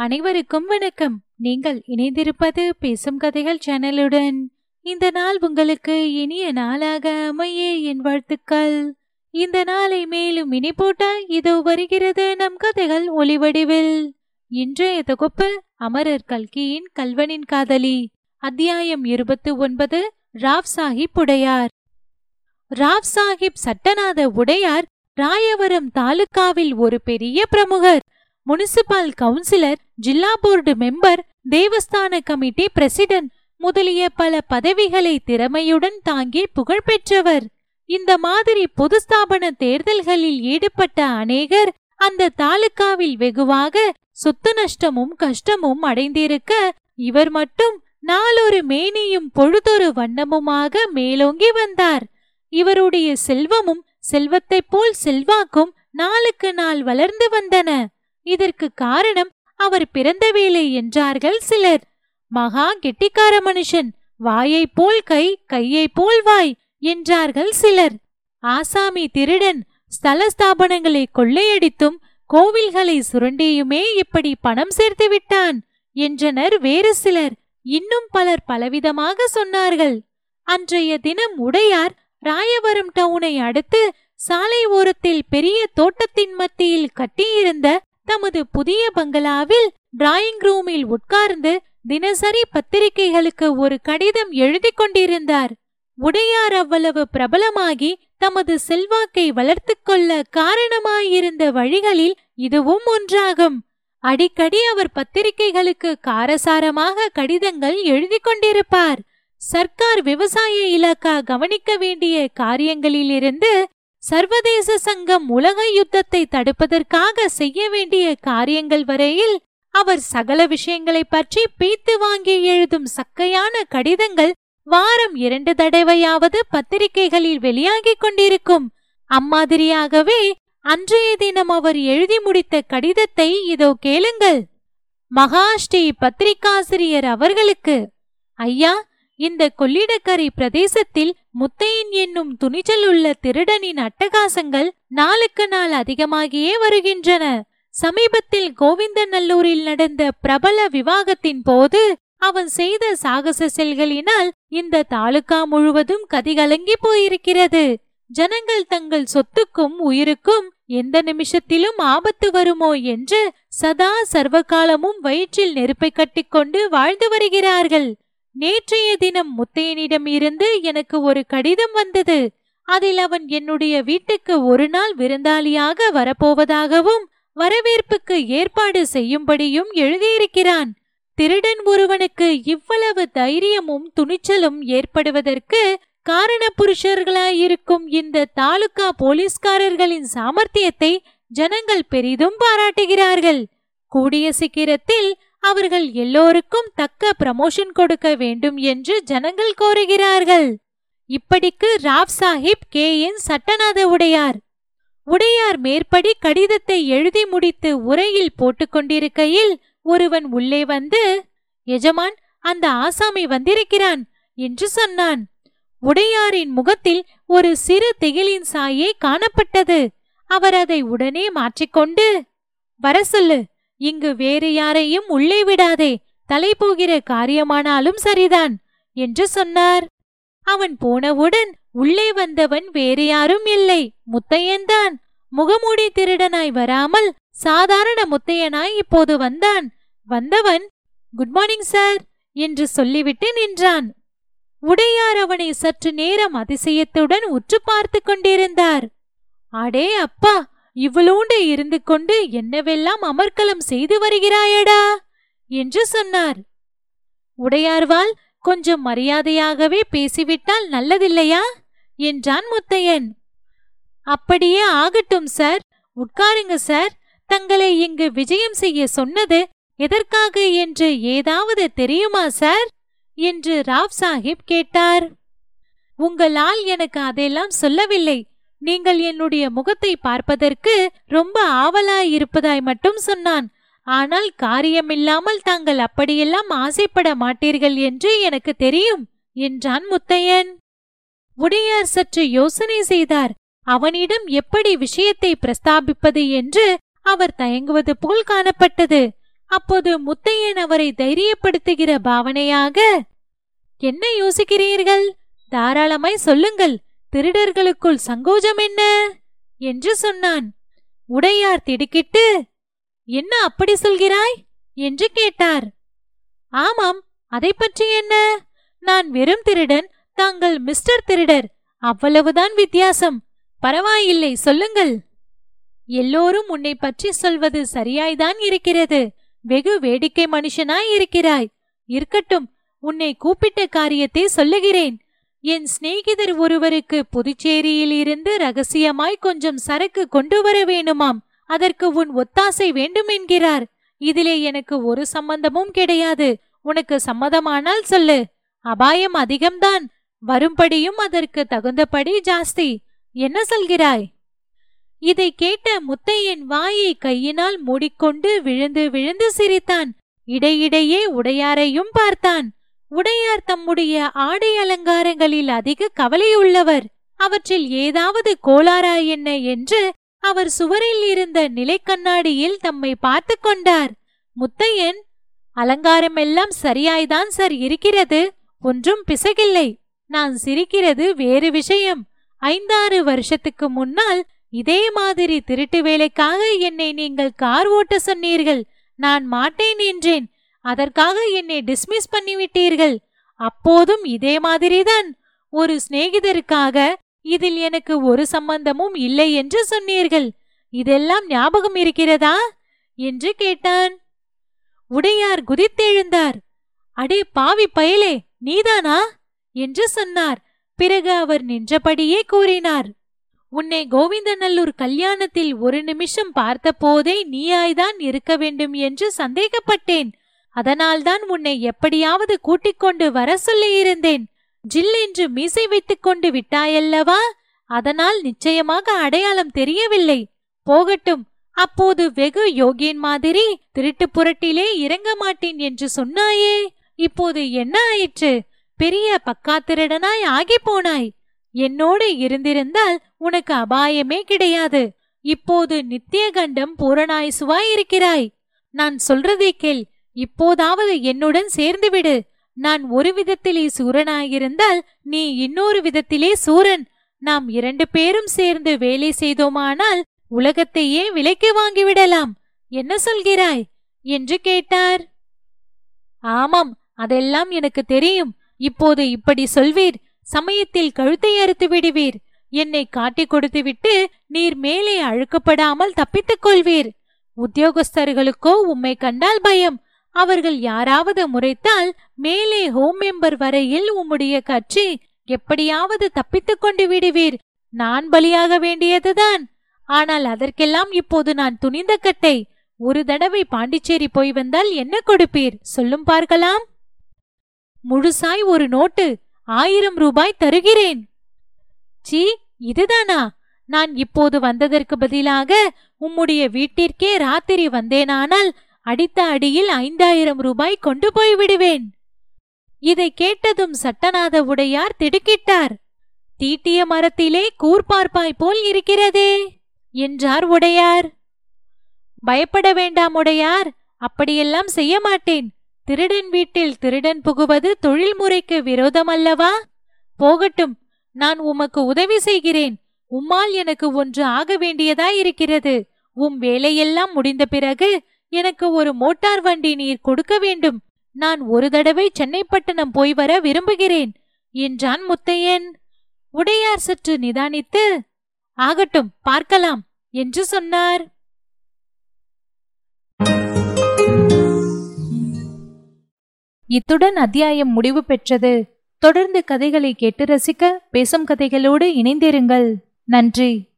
அனைவருக்கும் வணக்கம். நீங்கள் இணைந்திருப்பது பேசும் கதைகள் சேனலுடன். இந்த நாள் உங்களுக்கு இனிய நாளாக அமைய என் வாழ்த்துக்கள். இந்த நாளை மேலும் இனி போட்ட இதோ வருகிறது நம் கதைகள் ஒளிவடிவில் இன்றைய தொகுப்பு அமரர் கல்கியின் கல்வனின் காதலி. அத்தியாயம் இருபத்து ஒன்பது ராவ் சாஹிப் உடையார். ராவ் சாஹிப் சட்டநாத உடையார் ராயவரம் தாலுகாவில் ஒரு பெரிய பிரமுகர். முனிசிபல் கவுன்சிலர் ஜில்லா போர்டு மெம்பர் தேவஸ்தான கமிட்டி பிரசிடென்ட் முதலிய பல பதவிகளை திறமையுடன் தாங்கி புகழ்பெற்றவர் இந்த மாதிரி பொது ஸ்தாபன தேர்தல்களில் ஈடுபட்ட அநேகர் அந்த தாலுகாவில் வெகுவாக சொத்து நஷ்டமும் கஷ்டமும் அடைந்திருக்க இவர் மட்டும் நாளொரு மேனியும் பொழுதொரு வண்ணமுமாக மேலோங்கி வந்தார். இவருடைய செல்வமும் செல்வத்தைப் போல் செல்வாக்கும் நாளுக்கு நாள் வளர்ந்து வந்தன. இதற்கு காரணம் அவர் பிறந்த வேலை என்றார்கள் சிலர். மகா கெட்டிக்கார மனுஷன் வாயைப் போல் கை கையைப் போல் வாய் என்றார்கள் சிலர். ஆசாமி திருடன் ஸ்தல ஸ்தாபனங்களை கொள்ளையடித்தும் கோவில்களை சுரண்டியுமே இப்படி பணம் சேர்த்து விட்டான் என்றனர் வேறு சிலர். இன்னும் பலர் பலவிதமாக சொன்னார்கள். அன்றைய தினம் உடையார் ராயவரம் டவுனை அடுத்து சாலை ஓரத்தில் பெரிய தோட்டத்தின் மத்தியில் கட்டியிருந்த தமது புதிய பங்களாவில் டிராயிங் ரூமில் உட்கார்ந்து தினசரி பத்திரிகைகளுக்கு ஒரு கடிதம் எழுதி கொண்டிருந்தார். உடையார் அவ்வளவு பிரபலமாகி தமது செல்வாக்கை வளர்த்து கொள்ள காரணமாயிருந்த வழிகளில் இதுவும் ஒன்றாகும். அடிக்கடி அவர் பத்திரிகைகளுக்கு காரசாரமாக கடிதங்கள் எழுதி கொண்டிருப்பார். சர்க்கார் விவசாய இலாக்கா கவனிக்க வேண்டிய காரியங்களிலிருந்து சர்வதேச சங்கம் உலக யுத்தத்தை தடுப்பதற்காக செய்ய வேண்டிய காரியங்கள் வரையில் அவர் சகல விஷயங்களை பற்றி பீத்து வாங்கி எழுதும் சக்கையான கடிதங்கள் வாரம் இரண்டு தடவையாவது பத்திரிகைகளில் வெளியாகிக் கொண்டிருக்கும். அம்மாதிரியாகவே அன்றைய தினம் அவர் எழுதி முடித்த கடிதத்தை இதோ கேளுங்கள். மகாஸ்ரீ பத்திரிகாசிரியர் அவர்களுக்கு ஐயா இந்த கொள்ளிடக்கரை பிரதேசத்தில் முத்தையன் என்னும் துணிச்சல் உள்ள திருடனின் அட்டகாசங்கள் நாளுக்கு நாள் அதிகமாகியே வருகின்றன. சமீபத்தில் கோவிந்தநல்லூரில் நடந்த பிரபல விவாகத்தின் போது அவன் செய்த சாகச செயல்களினால் இந்த தாலுகா முழுவதும் கதிகலங்கி போயிருக்கிறது. ஜனங்கள் தங்கள் சொத்துக்கும் உயிருக்கும் எந்த நிமிஷத்திலும் ஆபத்து வருமோ என்று சதா சர்வகாலமும் வயிற்றில் நெருப்பை கட்டிக்கொண்டு வாழ்ந்து வருகிறார்கள். நேற்றைய தினம் முத்தையனிடம் இருந்து எனக்கு ஒரு கடிதம் வந்தது. அதில் அவன் என்னுடைய வீட்டுக்கு ஒரு நாள் விருந்தாளியாக வரப்போவதாகவும் வரவேற்புக்கு ஏற்பாடு செய்யும்படியும் எழுதியிருக்கிறான். திருடன் ஒருவனுக்கு இவ்வளவு தைரியமும் துணிச்சலும் ஏற்படுவதற்கு காரண புருஷர்களாயிருக்கும் இந்த தாலுகா போலீஸ்காரர்களின் சாமர்த்தியத்தை ஜனங்கள் பெரிதும் பாராட்டுகிறார்கள். கூடிய சீக்கிரத்தில் அவர்கள் எல்லோருக்கும் தக்க ப்ரமோஷன் கொடுக்க வேண்டும் என்று ஜனங்கள் கோருகிறார்கள். இப்படிக்கு ராவ் சாஹிப் கே என் சட்டநாத உடையார். உடையார் மேற்படி கடிதத்தை எழுதி முடித்து உரையில் போட்டுக்கொண்டிருக்கையில் ஒருவன் உள்ளே வந்து எஜமான் அந்த ஆசாமி வந்திருக்கிறான் என்று சொன்னான். உடையாரின் முகத்தில் ஒரு சிறு திகிலின் சாயே காணப்பட்டது. அவர் அதை உடனே மாற்றிக்கொண்டு வர சொல்லு இங்கு வேறு யாரையும் உள்ளே விடாதே. தலை போகிற காரியமானாலும் சரிதான் என்று சொன்னார். அவன் போனவுடன் உள்ளே வந்தவன் வேறு யாரும் இல்லை. முத்தையன்தான் முகமூடி திருடனாய் வராமல் சாதாரண முத்தையனாய் இப்போது வந்தான். வந்தவன் குட் மார்னிங் சார் என்று சொல்லிவிட்டு நின்றான். உடையார் அவனை சற்று நேரம் அதிசயத்துடன் உற்று பார்த்து கொண்டிருந்தார். அடே அப்பா இவ்வளோண்டு இருந்து கொண்டு என்னவெல்லாம் அமர்க்கலம் செய்து வருகிறாயடா? என்று சொன்னார். உடையார்வால் கொஞ்சம் மரியாதையாகவே பேசிவிட்டால் நல்லதில்லையா? என்றான் முத்தையன். அப்படியே ஆகட்டும் சார். உட்காருங்க சார். தங்களை இங்கு விஜயம் செய்ய சொன்னது எதற்காக என்று ஏதாவது தெரியுமா சார்? என்று ராவ் சாஹிப் கேட்டார். உங்களால் எனக்கு அதையெல்லாம் சொல்லவில்லை. நீங்கள் என்னுடைய முகத்தை பார்ப்பதற்கு ரொம்ப ஆவலாயிருப்பதாய் மட்டும் சொன்னான். ஆனால் காரியமில்லாமல் தாங்கள் அப்படியெல்லாம் ஆசைப்பட மாட்டீர்கள் என்று எனக்கு தெரியும் என்றான் முத்தையன். உடையார் சற்று யோசனை செய்தார். அவனிடம் எப்படி விஷயத்தை பிரஸ்தாபிப்பது என்று அவர் தயங்குவது போல் காணப்பட்டது. அப்போது முத்தையன் அவரை தைரியப்படுத்துகிற பாவனையாக என்ன யோசிக்கிறீர்கள்? தாராளமாய் சொல்லுங்கள். திருடர்களுக்குள் சங்கோஜம் என்ன? என்று சொன்னான். உடையார் திடுக்கிட்டு என்ன அப்படி சொல்கிறாய்? என்று கேட்டார். ஆமாம் அதை பற்றி என்ன? நான் வெறும் திருடன் தாங்கள் மிஸ்டர் திருடர் அவ்வளவுதான் வித்தியாசம். பரவாயில்லை சொல்லுங்கள். எல்லோரும் உன்னை பற்றி சொல்வது சரியாய்தான் இருக்கிறது. வெகு வேடிக்கை மனுஷனாய் இருக்கிறாய். இருக்கட்டும் உன்னை கூப்பிட்ட காரியத்தை சொல்லுகிறேன். என் சிநேகிதர் ஒருவருக்கு புதுச்சேரியில் இருந்து ரகசியமாய் கொஞ்சம் சரக்கு கொண்டு வர வேணுமாம். அதற்கு உன் ஒத்தாசை வேண்டும் என்கிறார். இதிலே எனக்கு ஒரு சம்பந்தமும் கிடையாது. உனக்கு சம்மதமானால் சொல்லு. அபாயம் அதிகம்தான். வரும்படியும் அதற்கு தகுந்தபடி ஜாஸ்தி. என்ன சொல்கிறாய்? இதை கேட்ட முத்தையன் வாயை கையினால் மூடிக்கொண்டு விழுந்து விழுந்து சிரித்தான். இடையிடையே உடையாரையும் பார்த்தான். உடையார் தம்முடைய ஆடை அலங்காரங்களில் அதிக கவலையுள்ளவர். அவற்றில் ஏதாவது கோளாரா என்ன என்று அவர் சுவரில் இருந்த நிலைக்கண்ணாடியில் தம்மை பார்த்து கொண்டார். முத்தையன் அலங்காரமெல்லாம் சரியாய்தான் சார் இருக்கிறது. ஒன்றும் பிசகில்லை. நான் சிரிக்கிறது வேறு விஷயம். ஐந்தாறு வருஷத்துக்கு முன்னால் இதே மாதிரி திருட்டு வேலைக்காக என்னை நீங்கள் கார் ஓட்ட சொன்னீர்கள். நான் மாட்டேன் என்றேன். அதற்காக என்னை டிஸ்மிஸ் பண்ணிவிட்டீர்கள். அப்போதும் இதே மாதிரிதான். ஒரு சிநேகிதருக்காக இதில் எனக்கு ஒரு சம்பந்தமும் இல்லை என்று சொன்னீர்கள். இதெல்லாம் ஞாபகம் இருக்கிறதா? என்று கேட்டான். உடையார் குதித்தெழுந்தார். அடே பாவி பயலே நீதானா? என்று சொன்னார். பிறகு அவர் நின்றபடியே கூறினார். உன்னை கோவிந்தநல்லூர் கல்யாணத்தில் ஒரு நிமிஷம் பார்த்தபோதே நீயாய்தான் இருக்க வேண்டும் என்று சந்தேகப்பட்டேன். அதனால்தான் உன்னை எப்படியாவது கூட்டிக் கொண்டு வர சொல்லியிருந்தேன். ஜில் என்று மீசை வைத்துக் கொண்டு விட்டாயல்லவா? அதனால் நிச்சயமாக அடையாளம் தெரியவில்லை. போகட்டும் அப்போது வெகு யோகியின் மாதிரி திருட்டு புரட்டிலே இறங்க மாட்டேன் என்று சொன்னாயே. இப்போது என்ன ஆயிற்று? பெரிய பக்காத்திருடனாய் ஆகி போனாய். என்னோடு இருந்திருந்தால் உனக்கு அபாயமே கிடையாது. இப்போது நித்திய கண்டம் பூரணாயுசுவாய் இருக்கிறாய் நான் சொல்றதை கேள். இப்போதாவது என்னுடன் சேர்ந்துவிடு நான் ஒரு விதத்திலே சூரனாயிருந்தால் நீ இன்னொரு விதத்திலே சூரன். நாம் இரண்டு பேரும் சேர்ந்து வேலை செய்தோமானால் உலகத்தையே விலைக்கு வாங்கிவிடலாம். என்ன சொல்கிறாய்? என்று கேட்டார். ஆமாம் அதெல்லாம் எனக்கு தெரியும். இப்போது இப்படி சொல்வீர். சமயத்தில் கழுத்தை அறுத்து விடுவீர். என்னை காட்டிக் கொடுத்துவிட்டு நீர் மேலே அழுக்கப்படாமல் தப்பித்துக் கொள்வீர். உத்தியோகஸ்தர்களுக்கோ உம்மை கண்டால் பயம். அவர்கள் யாராவது முறைத்தால் மேலே ஹோம் மெம்பர் வரையில் உம்முடைய கட்சி எப்படியாவது தப்பித்துக் கொண்டு விடுவீர். நான் பலியாக வேண்டியதுதான். ஆனால் அதற்கெல்லாம் இப்போது நான் துணிந்த கட்டை. ஒரு தடவை பாண்டிச்சேரி போய் வந்தால் என்ன கொடுப்பீர்? சொல்லும் பார்க்கலாம். முழுசாய் ஒரு நோட்டு ஆயிரம் ரூபாய் தருகிறேன். சி இதுதானா? நான் இப்போது வந்ததற்கு பதிலாக உம்முடைய வீட்டிற்கே ராத்திரி வந்தேனானால் அடித்த அடியில் ஐந்தாயிரம் ரூபாய் கொண்டு போய் விடுவேன். இதை கேட்டதும் சட்டநாத உடையார் திடுக்கிட்டார். தீட்டிய மரத்திலே கூர்பார்ப்பாய் போல் இருக்கிறதே என்றார் உடையார். பயப்பட வேண்டாம் உடையார் அப்படியெல்லாம் செய்ய மாட்டேன். திருடன் வீட்டில் திருடன் புகுவது தொழில்முறைக்கு விரோதமல்லவா? போகட்டும் நான் உமக்கு உதவி செய்கிறேன். உம்மால் எனக்கு ஒன்று ஆக வேண்டியதாயிருக்கிறது. உம் வேலையெல்லாம் முடிந்த பிறகு எனக்கு ஒரு மோட்டார் வண்டி நீர் கொடுக்க வேண்டும். நான் ஒரு தடவை சென்னைப்பட்டணம் போய் வர விரும்புகிறேன் என்றான் முத்தையன். உடையார் சற்று நிதானித்து ஆகட்டும் பார்க்கலாம் என்று சொன்னார். இத்துடன் அத்தியாயம் முடிவு பெற்றது. தொடர்ந்து கதைகளை கேட்டு ரசிக்க பேசும் கதைகளோடு இணைந்திருங்கள். நன்றி.